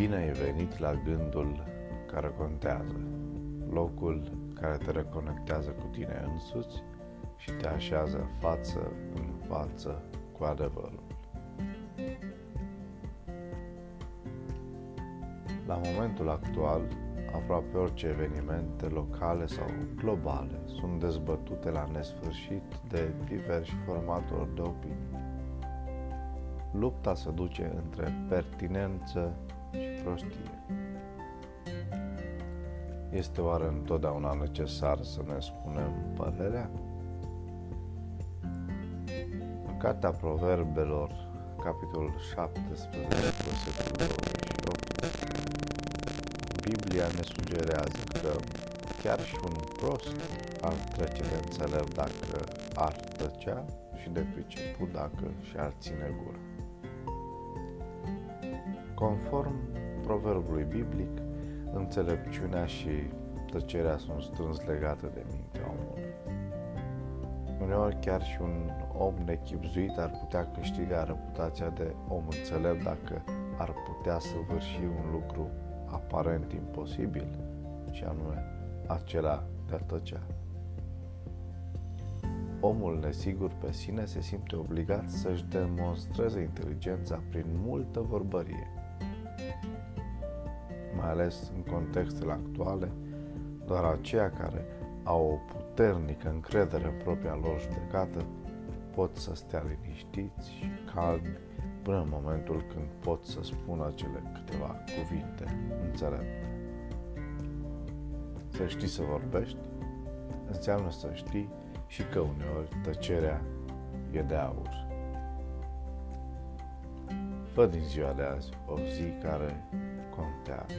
Bine ai venit la gândul care contează, locul care te reconectează cu tine însuți și te așează față în față cu adevărul. La momentul actual, aproape orice evenimente locale sau globale sunt dezbătute la nesfârșit de diversi formatori de opinii. Lupta se duce între pertinență și prostie. Este oare întotdeauna necesar să ne spunem părerea? În Cartea Proverbelor, capitolul 17, versetul 28, Biblia ne sugerează că chiar și un prost ar trece de înțelept dacă ar tăcea și de priceput dacă și-ar ține gura. Conform proverbului biblic, înțelepciunea și tăcerea sunt strâns legate de mintea omului. Uneori chiar și un om nechipzuit ar putea câștiga reputația de om înțelept dacă ar putea să vârși un lucru aparent imposibil, și anume acela de a tăcea. Omul nesigur pe sine se simte obligat să-și demonstreze inteligența prin multă vorbărie. Mai ales în contextele actuale, doar aceia care au o puternică încredere în propria lor judecată pot să stea liniștiți și calmi până în momentul când pot să spună cele câteva cuvinte înțelepte. Să știi să vorbești înseamnă să știi și că uneori tăcerea e de aur. Fă din ziua de azi o zi care contează.